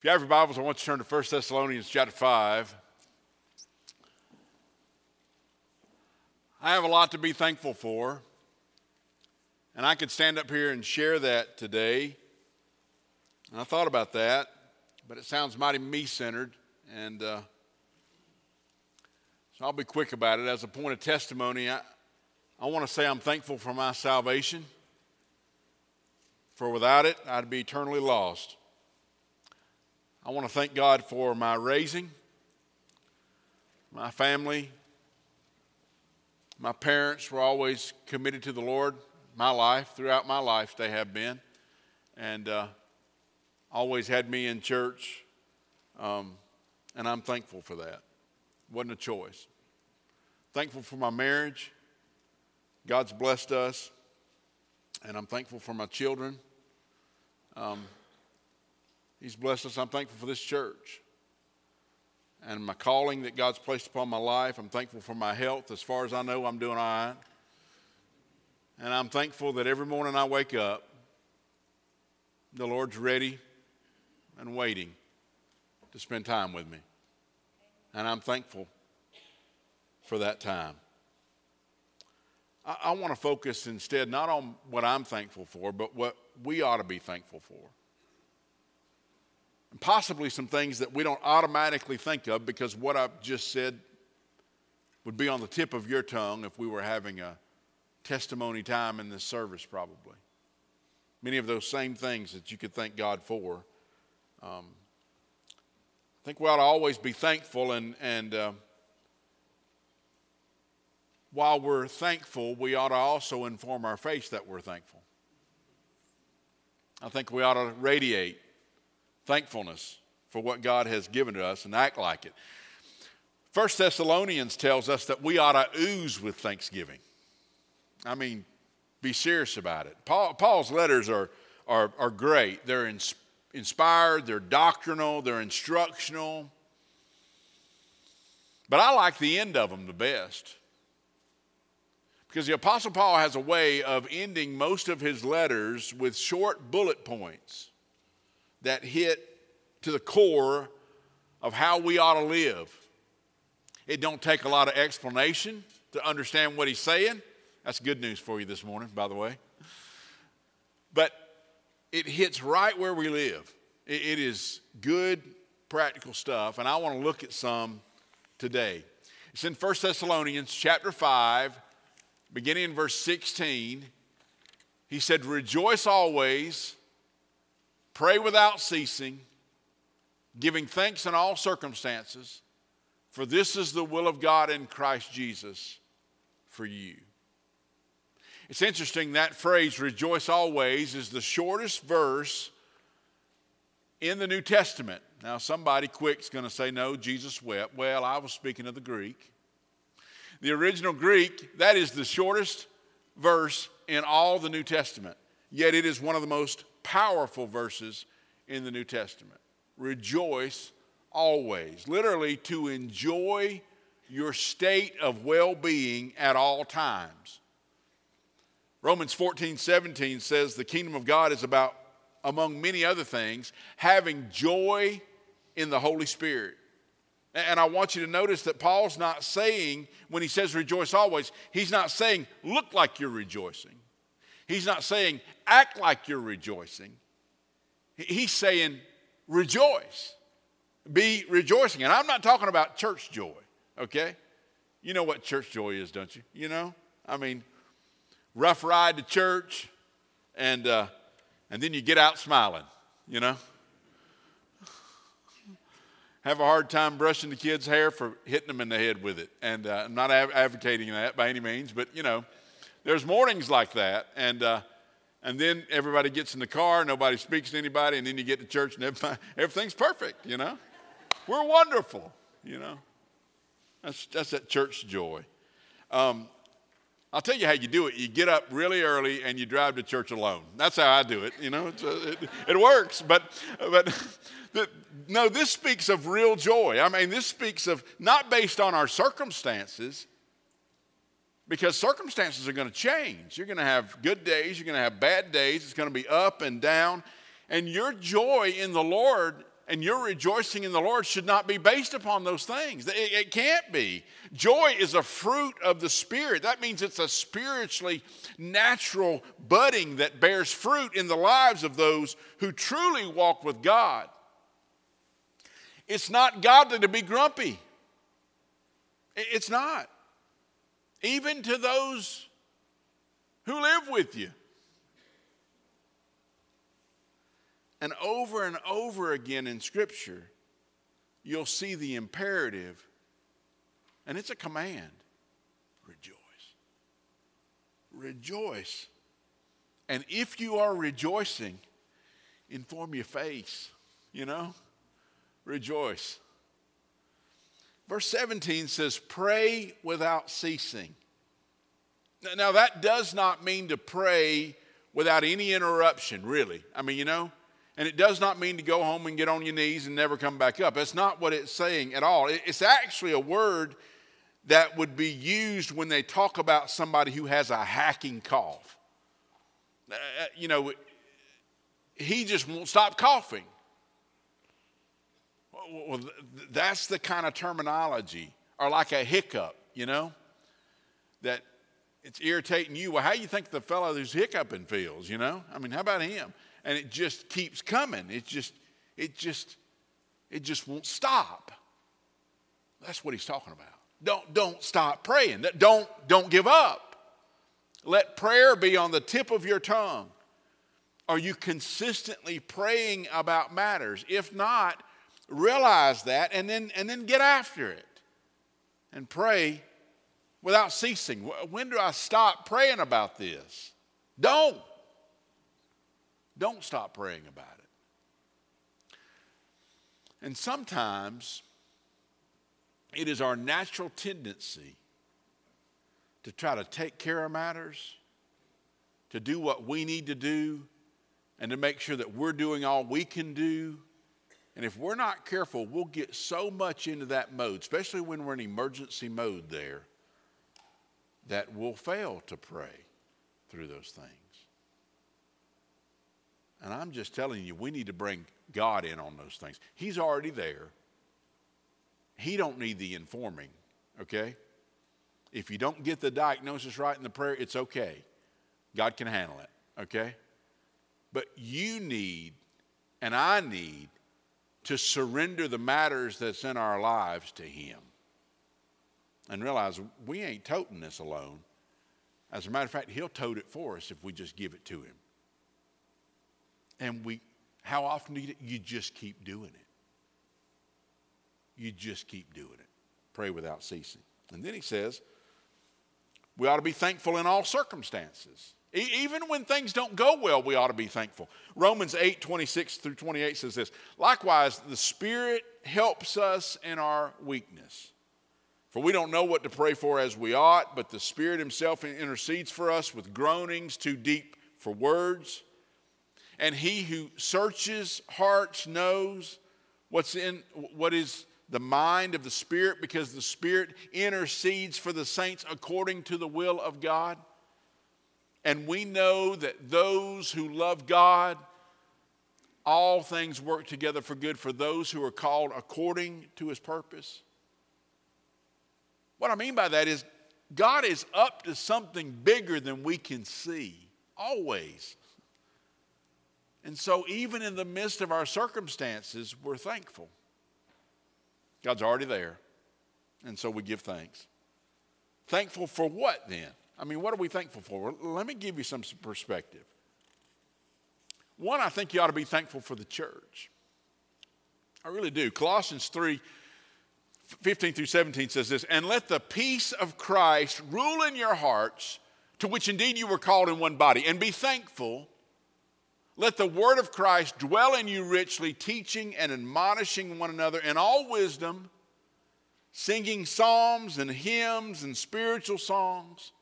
If you have your Bibles, I want you to turn to 1 Thessalonians chapter 5. I have a lot to be thankful for, and I could stand up here and share that today. And I thought about that, but it sounds mighty me centered, and uh, so I'll be quick about it. As a point of testimony, I, I want to say I'm thankful for my salvation, for without it, I'd be eternally lost. I want to thank God for my raising, my family. My parents were always committed to the Lord. My life, throughout my life, they have been. And uh, always had me in church. Um, and I'm thankful for that. Wasn't a choice. Thankful for my marriage. God's blessed us. And I'm thankful for my children. Um, He's blessed us. I'm thankful for this church and my calling that God's placed upon my life. I'm thankful for my health. As far as I know, I'm doing all right. And I'm thankful that every morning I wake up, the Lord's ready and waiting to spend time with me. And I'm thankful for that time. I, I want to focus instead not on what I'm thankful for, but what we ought to be thankful for and possibly some things that we don't automatically think of because what I've just said would be on the tip of your tongue if we were having a testimony time in this service, probably. Many of those same things that you could thank God for. Um, I think we ought to always be thankful, and, and uh, while we're thankful, we ought to also inform our face that we're thankful. I think we ought to radiate thankfulness for what God has given to us and act like it. First Thessalonians tells us that we ought to ooze with thanksgiving. I mean, be serious about it. Paul, Paul's letters are, are, are great. They're ins- inspired, they're doctrinal, they're instructional. But I like the end of them the best. Because the Apostle Paul has a way of ending most of his letters with short bullet points that hit to the core of how we ought to live. It don't take a lot of explanation to understand what he's saying. That's good news for you this morning, by the way. But it hits right where we live. it is good, practical stuff, and I want to look at some today. It's in 1 Thessalonians chapter 5, beginning in verse 16. He said, Rejoice always Pray without ceasing, giving thanks in all circumstances, for this is the will of God in Christ Jesus for you. It's interesting that phrase, rejoice always, is the shortest verse in the New Testament. Now, somebody quick's going to say, no, Jesus wept. Well, I was speaking of the Greek. The original Greek, that is the shortest verse in all the New Testament, yet it is one of the most powerful verses in the New Testament. Rejoice always. Literally, to enjoy your state of well being at all times. Romans 14, 17 says the kingdom of God is about, among many other things, having joy in the Holy Spirit. And I want you to notice that Paul's not saying, when he says rejoice always, he's not saying look like you're rejoicing. He's not saying act like you're rejoicing. He's saying rejoice. Be rejoicing. And I'm not talking about church joy, okay? You know what church joy is, don't you? You know? I mean, rough ride to church, and, uh, and then you get out smiling, you know? Have a hard time brushing the kids' hair for hitting them in the head with it. And uh, I'm not advocating that by any means, but you know, there's mornings like that, and uh, and then everybody gets in the car, nobody speaks to anybody, and then you get to church and everything's perfect. You know, we're wonderful. You know, that's that's that church joy. Um, I'll tell you how you do it. You get up really early and you drive to church alone. That's how I do it. You know, uh, it, it, works. But, but the, no, this speaks of real joy. I mean, this speaks of not based on our circumstances, because circumstances are going to change. You're going to have good days, you're going to have bad days, it's going to be up and down. And your joy in the Lord and your rejoicing in the Lord should not be based upon those things. It, it, can't be. Joy is a fruit of the Spirit. That means it's a spiritually natural budding that bears fruit in the lives of those who truly walk with God. It's not godly to be grumpy. It's not. Even to those who live with you. And over and over again in Scripture, you'll see the imperative, and it's a command rejoice. Rejoice. And if you are rejoicing, inform your face, you know? Rejoice. Verse 17 says, Pray without ceasing. Now, that does not mean to pray without any interruption, really. I mean, you know, and it does not mean to go home and get on your knees and never come back up. That's not what it's saying at all. It's actually a word that would be used when they talk about somebody who has a hacking cough. Uh, uh you know, he just won't stop coughing. Well, that's the kind of terminology, or like a hiccup, you know, that it's irritating you. Well, how do you think the fellow who's hiccuping feels, you know? I mean, how about him? and it just keeps coming. It just, it just, it just won't stop. That's what he's talking about. Don't, don't stop praying. Don't, don't give up. Let prayer be on the tip of your tongue. Are you consistently praying about matters? If not, realize that and then, and then get after it and pray without ceasing. When do I stop praying about this? Don't. Don't stop praying about it. And sometimes it is our natural tendency to try to take care of matters, to do what we need to do, and to make sure that we're doing all we can do. And if we're not careful, we'll get so much into that mode, especially when we're in emergency mode there, that we'll fail to pray through those things. And I'm just telling you, we need to bring God in on those things. He's already there. He don't need the informing, okay? If you don't get the diagnosis right in the prayer, it's okay. God can handle it, okay? But you need, and I need, to surrender the matters that's in our lives to Him. And realize we ain't toting this alone. As a matter of fact, He'll tote it for us if we just give it to Him. And we, how often do you, you just keep doing it? You just keep doing it. Pray without ceasing. And then he says, we ought to be thankful in all circumstances. Even when things don't go well, we ought to be thankful. Romans 8, 26 through 28 says this Likewise, the Spirit helps us in our weakness. For we don't know what to pray for as we ought, but the Spirit Himself intercedes for us with groanings too deep for words. And he who searches hearts knows what's in what is the mind of the Spirit because the Spirit intercedes for the saints according to the will of God. And we know that those who love God, all things work together for good for those who are called according to his purpose. What I mean by that is God is up to something bigger than we can see, always. And so, even in the midst of our circumstances, we're thankful. God's already there. And so we give thanks. Thankful for what then? I mean, what are we thankful for? Let me give you some perspective. One, I think you ought to be thankful for the church. I really do. Colossians 3 15 through 17 says this And let the peace of Christ rule in your hearts, to which indeed you were called in one body, and be thankful. Let the word of Christ dwell in you richly, teaching and admonishing one another in all wisdom, singing psalms and hymns and spiritual songs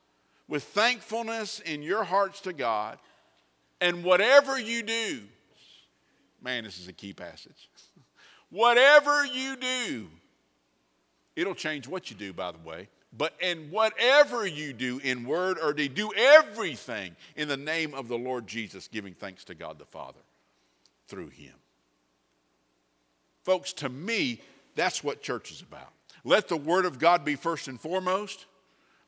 with thankfulness in your hearts to God. And whatever you do, man, this is a key passage. whatever you do, it'll change what you do, by the way. But in whatever you do in word or deed, do everything in the name of the Lord Jesus, giving thanks to God the Father through him. Folks, to me, that's what church is about. Let the Word of God be first and foremost.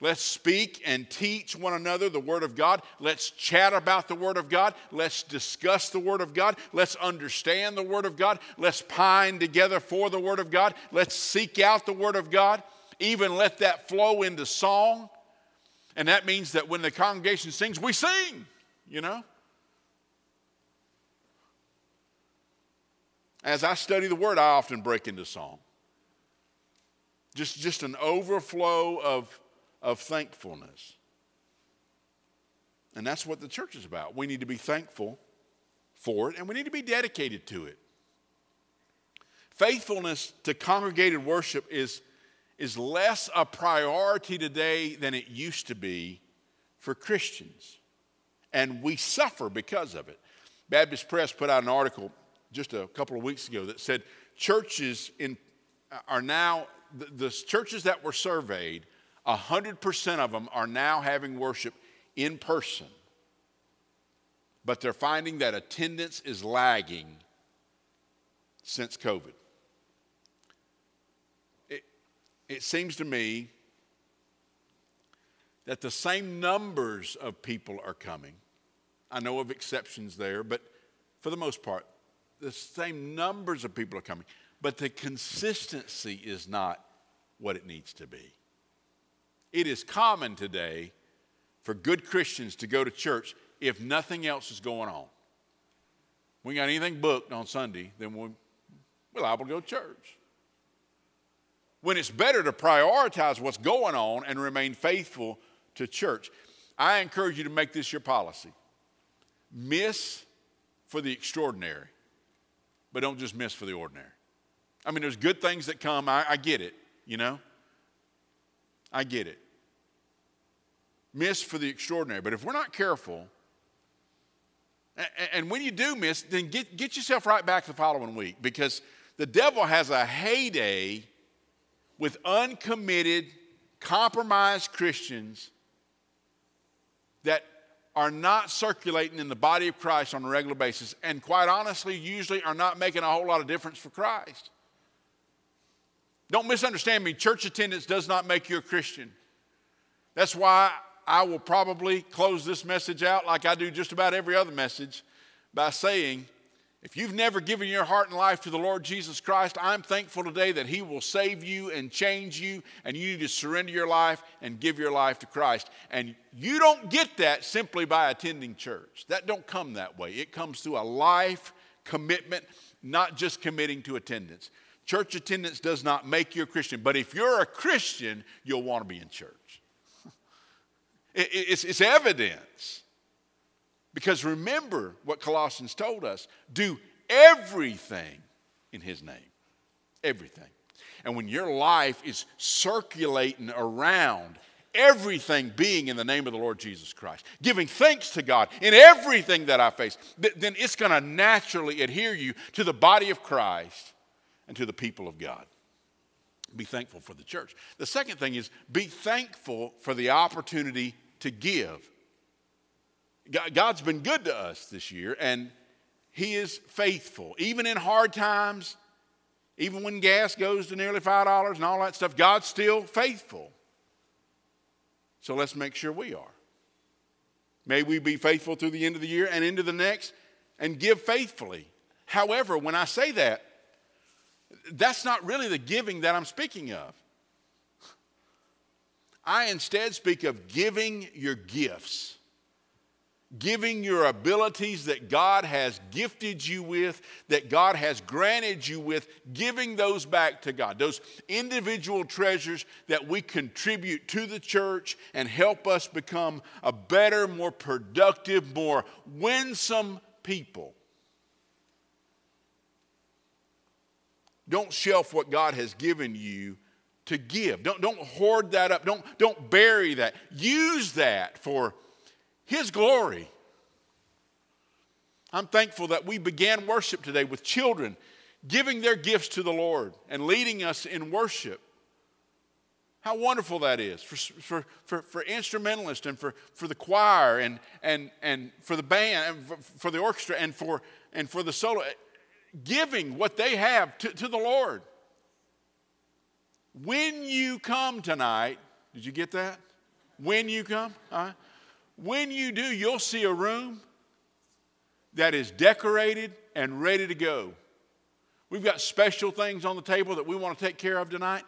Let's speak and teach one another the Word of God. Let's chat about the Word of God. Let's discuss the Word of God. Let's understand the Word of God. Let's pine together for the Word of God. Let's seek out the Word of God. Even let that flow into song. And that means that when the congregation sings, we sing, you know? As I study the Word, I often break into song. Just, just an overflow of, of thankfulness. And that's what the church is about. We need to be thankful for it and we need to be dedicated to it. Faithfulness to congregated worship is, is less a priority today than it used to be for Christians. And we suffer because of it. Baptist Press put out an article just a couple of weeks ago that said churches in, are now the, the churches that were surveyed, 100% of them are now having worship in person. But they're finding that attendance is lagging since COVID. It, it seems to me that the same numbers of people are coming. I know of exceptions there, but for the most part, the same numbers of people are coming but the consistency is not what it needs to be. It is common today for good Christians to go to church if nothing else is going on. We got anything booked on Sunday, then we're, we're liable to go to church. When it's better to prioritize what's going on and remain faithful to church. I encourage you to make this your policy. Miss for the extraordinary, but don't just miss for the ordinary. I mean, there's good things that come. I, I get it, you know? I get it. Miss for the extraordinary. But if we're not careful, and, when you do miss, then get, get yourself right back the following week because the devil has a heyday with uncommitted, compromised Christians that are not circulating in the body of Christ on a regular basis, and quite honestly, usually are not making a whole lot of difference for Christ. Don't misunderstand me. Church attendance does not make you a Christian. That's why I will probably close this message out like I do just about every other message by saying, if you've never given your heart and life to the Lord Jesus Christ, I'm thankful today that He will save you and change you, and you need to surrender your life and give your life to Christ. And you don't get that simply by attending church. That don't come that way. It comes through a life commitment, not just committing to attendance. Church attendance does not make you a Christian, but if you're a Christian, you'll want to be in church. it's, evidence. Because remember what Colossians told us do everything in His name. Everything. And when your life is circulating around everything being in the name of the Lord Jesus Christ, giving thanks to God in everything that I face, then it's going to naturally adhere you to the body of Christ and to the people of God. Be thankful for the church. The second thing is be thankful for the opportunity to give. God's been good to us this year, and He is faithful. Even in hard times, even when gas goes to nearly $5 and all that stuff, God's still faithful. So let's make sure we are. May we be faithful through the end of the year and into the next and give faithfully. However, when I say that, that's not really the giving that I'm speaking of. I instead speak of giving your gifts, giving your abilities that God has gifted you with, that God has granted you with, giving those back to God. Those individual treasures that we contribute to the church and help us become a better, more productive, more winsome people. Don't shelf what God has given you to give. Don't, don't hoard that up. Don't, don't bury that. Use that for His glory. I'm thankful that we began worship today with children giving their gifts to the Lord and leading us in worship. How wonderful that is for, for, for, for instrumentalists and for, for the choir and, and, and for the band and for, for the orchestra and for, and for the solo giving what they have to, to the Lord. When you come tonight, did you get that? When you come, uh, when you do, you'll see a room that is decorated and ready to go. We've got special things on the table that we want to take care of tonight.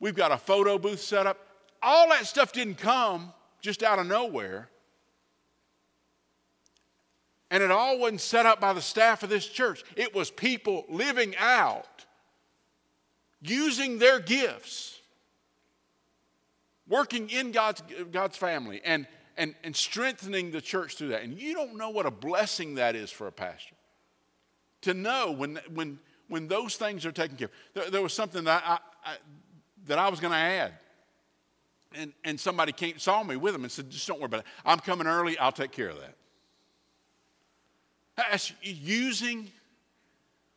We've got a photo booth set up. All that stuff didn't come just out of nowhere. And it all wasn't set up by the staff of this church. It was people living out, using their gifts, working in God's, God's family, and, and, and strengthening the church through that. And you don't know what a blessing that is for a pastor. To know when, when, when those things are taken care of. There, there was something that I, I that I was going to add. And, and somebody came, saw me with them and said, just don't worry about it. I'm coming early, I'll take care of that. That's using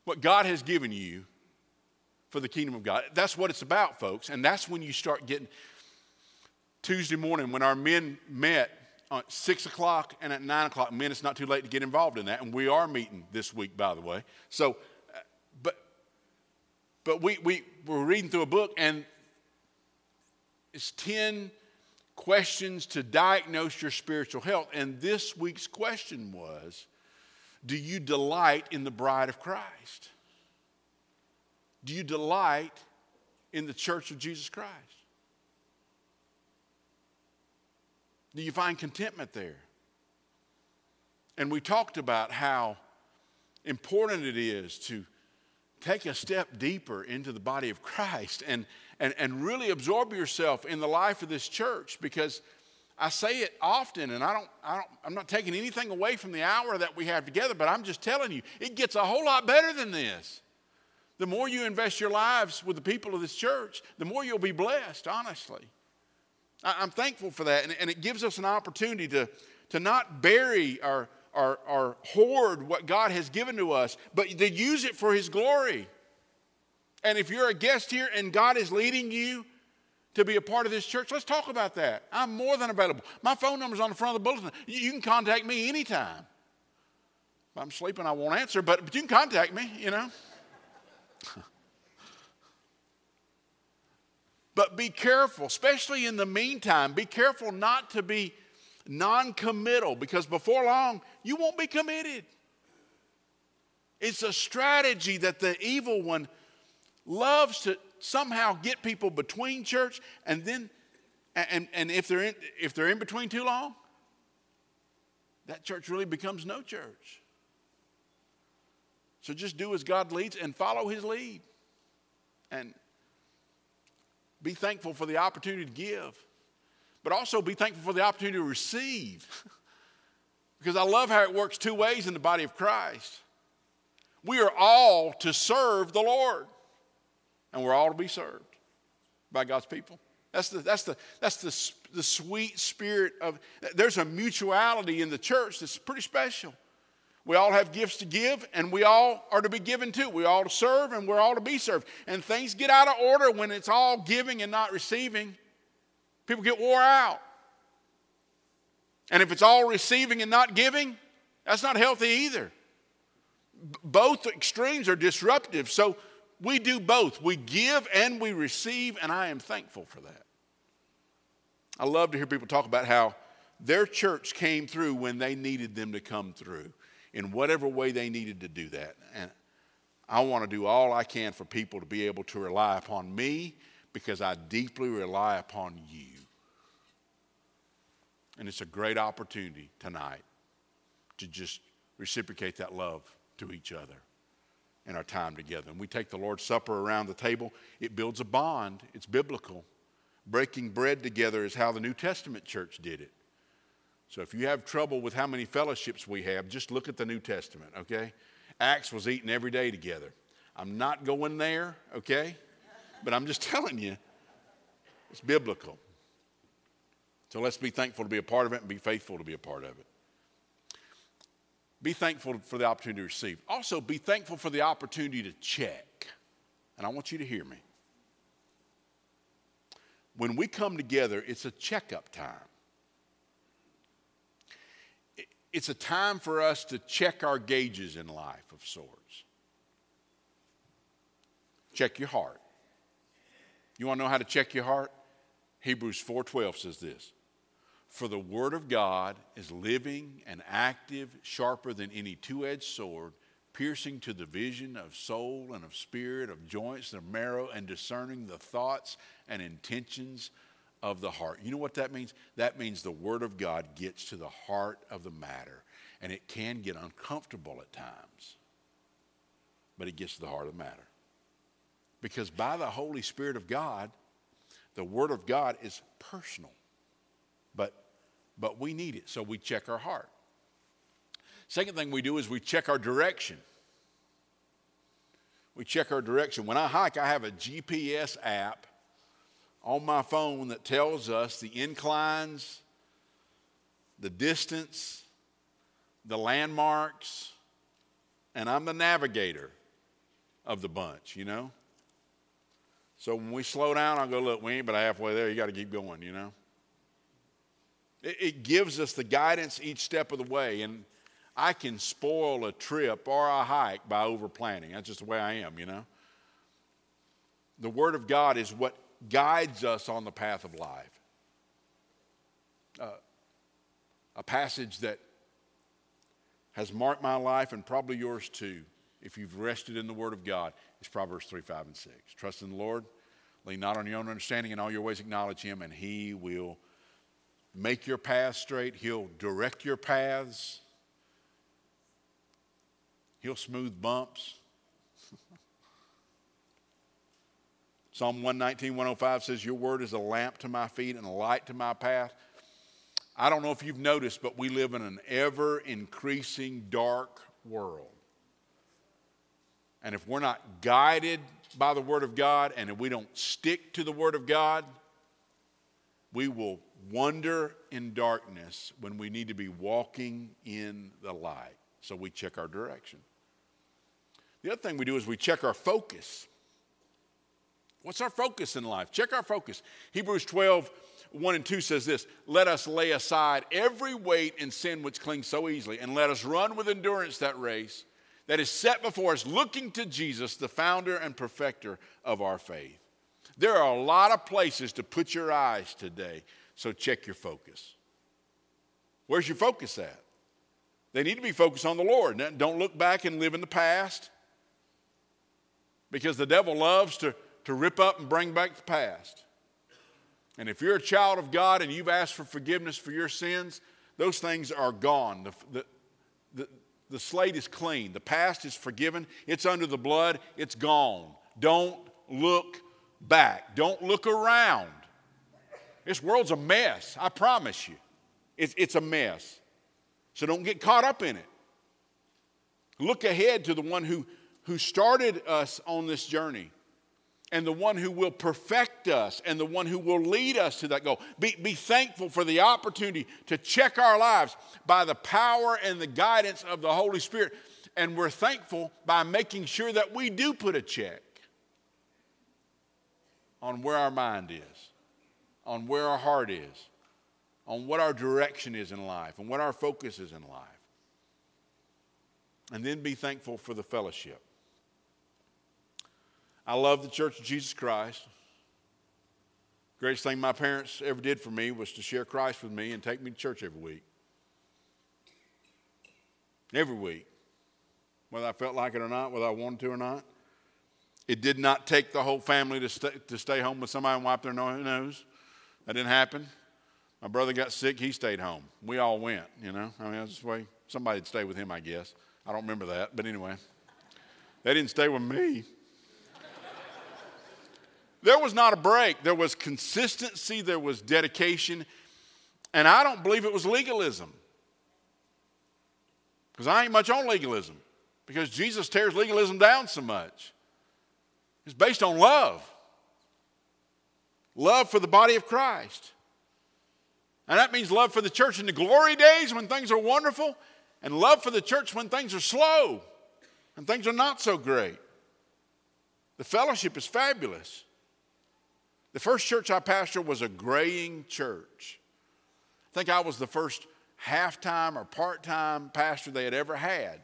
what God has given you for the kingdom of God. That's what it's about, folks. And that's when you start getting Tuesday morning when our men met at six o'clock and at nine o'clock. Men, it's not too late to get involved in that. And we are meeting this week, by the way. So, uh, but but we, we were reading through a book and it's 10 questions to diagnose your spiritual health. And this week's question was do you delight in the bride of Christ? Do you delight in the church of Jesus Christ? Do you find contentment there? And we talked about how important it is to take a step deeper into the body of Christ and, and, and really absorb yourself in the life of this church because I say it often, and I don't, I don't, I'm not taking anything away from the hour that we have together, but I'm just telling you, it gets a whole lot better than this. The more you invest your lives with the people of this church, the more you'll be blessed, honestly. I, am thankful for that, and, and, it gives us an opportunity to, to not bury our, or hoard what God has given to us, but to use it for His glory. And if you're a guest here and God is leading you to be a part of this church, let's talk about that. I'm more than available. My phone number's on the front of the bulletin. You can contact me anytime. If I'm sleeping, I won't answer, but, but you can contact me, you know. but be careful, especially in the meantime, be careful not to be non committal because before long, you won't be committed. It's a strategy that the evil one loves to somehow get people between church and then and, and if they're in if they're in between too long that church really becomes no church. So just do as god leads and follow his lead. And be thankful for the opportunity to give but also be thankful for the opportunity to receive. Because i love how it works two ways in the body of christ. We are all to serve the lord and we're all to be served by God's people. That's the, that's the, that's the, the sweet spirit of, there's a mutuality in the church that's pretty special. We all have gifts to give, and we all are to be given to. We all to serve, and we're all to be served. And things get out of order when it's all giving and not receiving. People get wore out. And if it's all receiving and not giving, that's not healthy either. Both extremes are disruptive. So we do both. We give and we receive, and I am thankful for that. I love to hear people talk about how their church came through when they needed them to come through in whatever way they needed to do that. And I want to do all I can for people to be able to rely upon me because I deeply rely upon you. And it's a great opportunity tonight to just reciprocate that love to each other in our time together. And we take the Lord's Supper around the table, it builds a bond, it's biblical. Breaking bread together is how the New Testament church did it. So if you have trouble with how many fellowships we have, just look at the New Testament, okay? Acts was eating every day together. I'm not going there, okay? But I'm just telling you, it's biblical. So let's be thankful to be a part of it and be faithful to be a part of it. Be thankful for the opportunity to receive. Also, be thankful for the opportunity to check. And I want you to hear me. When we come together, it's a checkup time. It's a time for us to check our gauges in life of sorts. check your heart. You want to know how to check your heart? Hebrews 4:12 says this. For the word of God is living and active, sharper than any two-edged sword, piercing to the vision of soul and of spirit, of joints and marrow, and discerning the thoughts and intentions of the heart. You know what that means? That means the Word of God gets to the heart of the matter. And it can get uncomfortable at times, but it gets to the heart of the matter. Because by the Holy Spirit of God, the Word of God is personal, but, but we need it, so we check our heart. Second thing we do is we check our direction. We check our direction. When I hike, I have a GPS app on my phone that tells us the inclines, the distance, the landmarks, and I'm the navigator of the bunch, you know? So when we slow down, I'll go, look, we ain't but halfway there. You got to keep going, you know? It, it gives us the guidance each step of the way. And I can spoil a trip or a hike by over planning. That's just the way I am, you know? The Word of God is what guides us on the path of life. Uh, a passage that has marked my life and probably yours too, if you've rested in the Word of God, is Proverbs 3, 5, and 6. Trust in the Lord, lean not on your own understanding, in all your ways acknowledge Him, and He will make your path straight. He'll direct your paths, He'll smooth bumps. Psalm 119, 105 says, Your word is a lamp to my feet and a light to my path. I don't know if you've noticed, but we live in an ever increasing dark world. And if we're not guided by the Word of God and if we don't stick to the Word of God, we will wander in darkness when we need to be walking in the light. So we check our direction. The other thing we do is we check our focus. What's our focus in life? Check our focus. Hebrews 12, 1 and 2 says this Let us lay aside every weight and sin which clings so easily, and let us run with endurance that race that is set before us, looking to Jesus, the founder and perfecter of our faith. There are a lot of places to put your eyes today, so check your focus. Where's your focus at? They need to be focused on the Lord. Don't look back and live in the past because the devil loves to to rip up and bring back the past. And if you're a child of God and you've asked for forgiveness for your sins, those things are gone. The, the, the, the slate is clean. The past is forgiven. It's under the blood. It's gone. Don't look back. Don't look around. This world's a mess, I promise you. It's, it's a mess. So don't get caught up in it. Look ahead to the one who, who started us on this journey and the one who will perfect us and the one who will lead us to that goal. Be, be thankful for the opportunity to check our lives by the power and the guidance of the Holy Spirit. And we're thankful by making sure that we do put a check on where our mind is, on where our heart is, on what our direction is in life, and what our focus is in life. And then be thankful for the fellowship. I love the Church of Jesus Christ. Greatest thing my parents ever did for me was to share Christ with me and take me to church every week. Every week. Whether I felt like it or not, whether I wanted to or not. It did not take the whole family to stay, to stay home with somebody and wipe their nose. That didn't happen. My brother got sick, he stayed home. We all went, you know. I mean, that's the way somebody'd stay with him, I guess. I don't remember that, but anyway. They didn't stay with me. There was not a break. There was consistency, there was dedication, and I don't believe it was legalism. Because I ain't much on legalism, because Jesus tears legalism down so much. It's based on love love for the body of Christ. And that means love for the church in the glory days when things are wonderful, and love for the church when things are slow and things are not so great. The fellowship is fabulous. The first church I pastored was a graying church. I think I was the first half time or part time pastor they had ever had.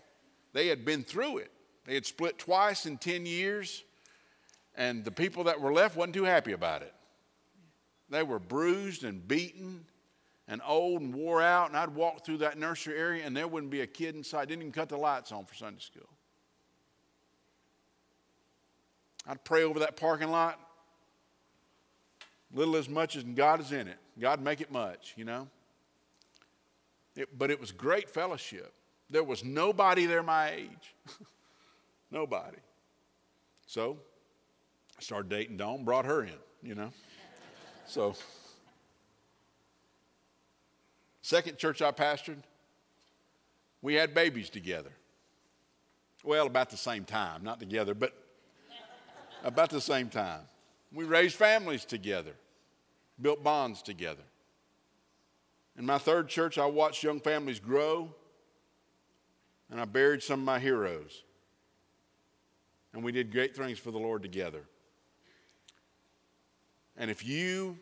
They had been through it, they had split twice in 10 years. And the people that were left wasn't too happy about it. They were bruised and beaten and old and wore out. And I'd walk through that nursery area and there wouldn't be a kid inside. Didn't even cut the lights on for Sunday school. I'd pray over that parking lot, little as much as God is in it. God make it much, you know. It, but it was great fellowship. There was nobody there my age. nobody. So I started dating Dawn, brought her in, you know. So, second church I pastored, we had babies together. Well, about the same time, not together, but about the same time. We raised families together, built bonds together. In my third church, I watched young families grow, and I buried some of my heroes. And we did great things for the Lord together. And if you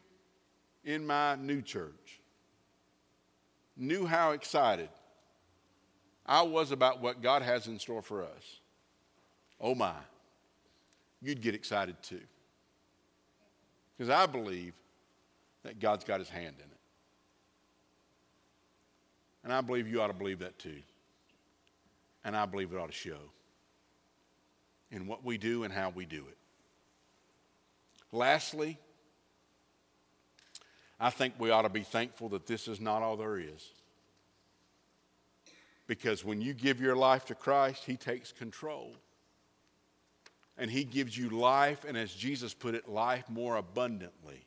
in my new church knew how excited I was about what God has in store for us, oh my, you'd get excited too. Because I believe that God's got his hand in it. And I believe you ought to believe that too. And I believe it ought to show in what we do and how we do it. Lastly, I think we ought to be thankful that this is not all there is. Because when you give your life to Christ, He takes control. And He gives you life, and as Jesus put it, life more abundantly.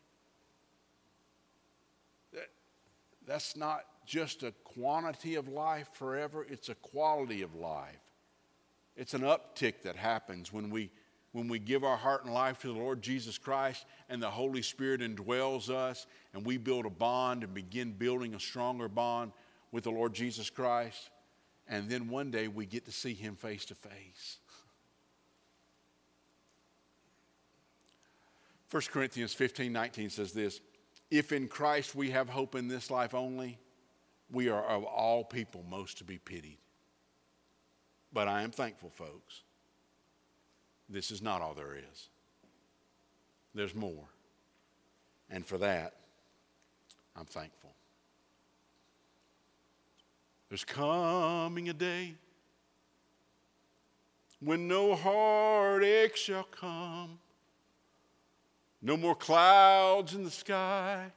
That's not just a quantity of life forever, it's a quality of life. It's an uptick that happens when we, when we give our heart and life to the Lord Jesus Christ and the Holy Spirit indwells us and we build a bond and begin building a stronger bond with the Lord Jesus Christ. And then one day we get to see Him face to face. 1 Corinthians 15 19 says this If in Christ we have hope in this life only, we are of all people most to be pitied. But I am thankful, folks. This is not all there is, there's more. And for that, I'm thankful. There's coming a day when no heartache shall come, no more clouds in the sky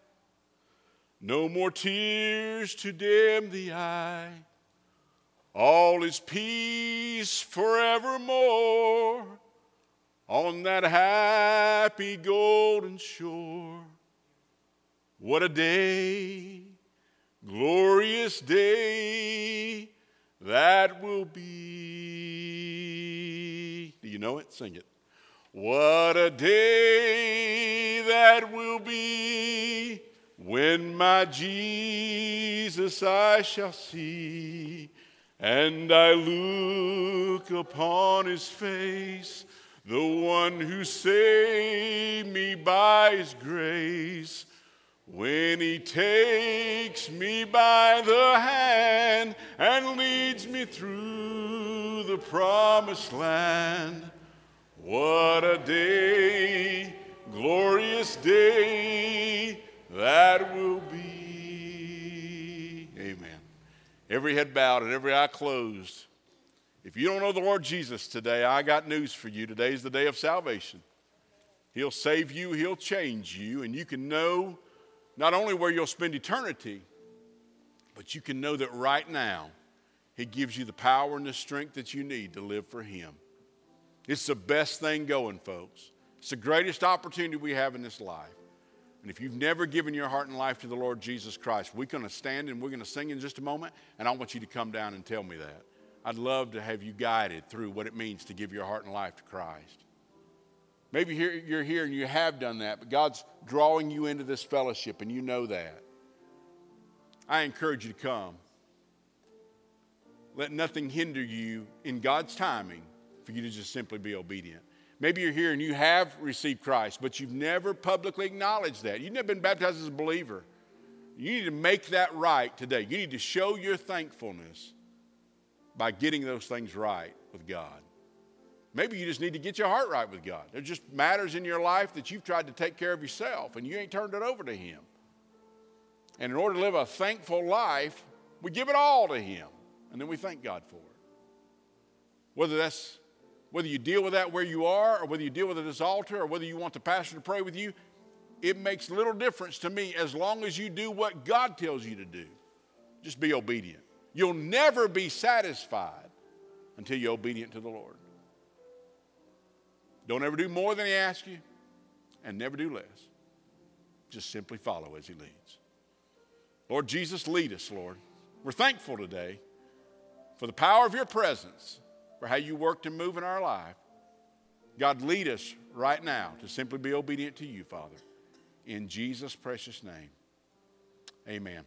no more tears to dim the eye. All is peace forevermore on that happy golden shore. What a day, glorious day that will be. Do you know it? Sing it. What a day that will be when my Jesus I shall see, and I look upon his face, the one who saved me by his grace, when he takes me by the hand and leads me through the promised land. What a day, glorious day that will be. Amen. Every head bowed and every eye closed. If you don't know the Lord Jesus today, I got news for you. Today is the day of salvation. He'll save you, He'll change you, and you can know not only where you'll spend eternity, but you can know that right now He gives you the power and the strength that you need to live for Him. It's the best thing going, folks. It's the greatest opportunity we have in this life. And if you've never given your heart and life to the Lord Jesus Christ, we're going to stand and we're going to sing in just a moment, and I want you to come down and tell me that. I'd love to have you guided through what it means to give your heart and life to Christ. Maybe you're here and you have done that, but God's drawing you into this fellowship, and you know that. I encourage you to come. Let nothing hinder you in God's timing for you to just simply be obedient. Maybe you're here and you have received Christ, but you've never publicly acknowledged that. You've never been baptized as a believer. You need to make that right today. You need to show your thankfulness by getting those things right with God. Maybe you just need to get your heart right with God. There's just matters in your life that you've tried to take care of yourself and you ain't turned it over to Him. And in order to live a thankful life, we give it all to Him and then we thank God for it. Whether that's whether you deal with that where you are or whether you deal with it at this altar or whether you want the pastor to pray with you, it makes little difference to me as long as you do what God tells you to do. Just be obedient. You'll never be satisfied until you're obedient to the Lord. Don't ever do more than He asks you, and never do less. Just simply follow as He leads. Lord Jesus, lead us, Lord. We're thankful today for the power of your presence, for how you worked and move in our life. God, lead us right now to simply be obedient to you, Father. In Jesus' precious name, amen.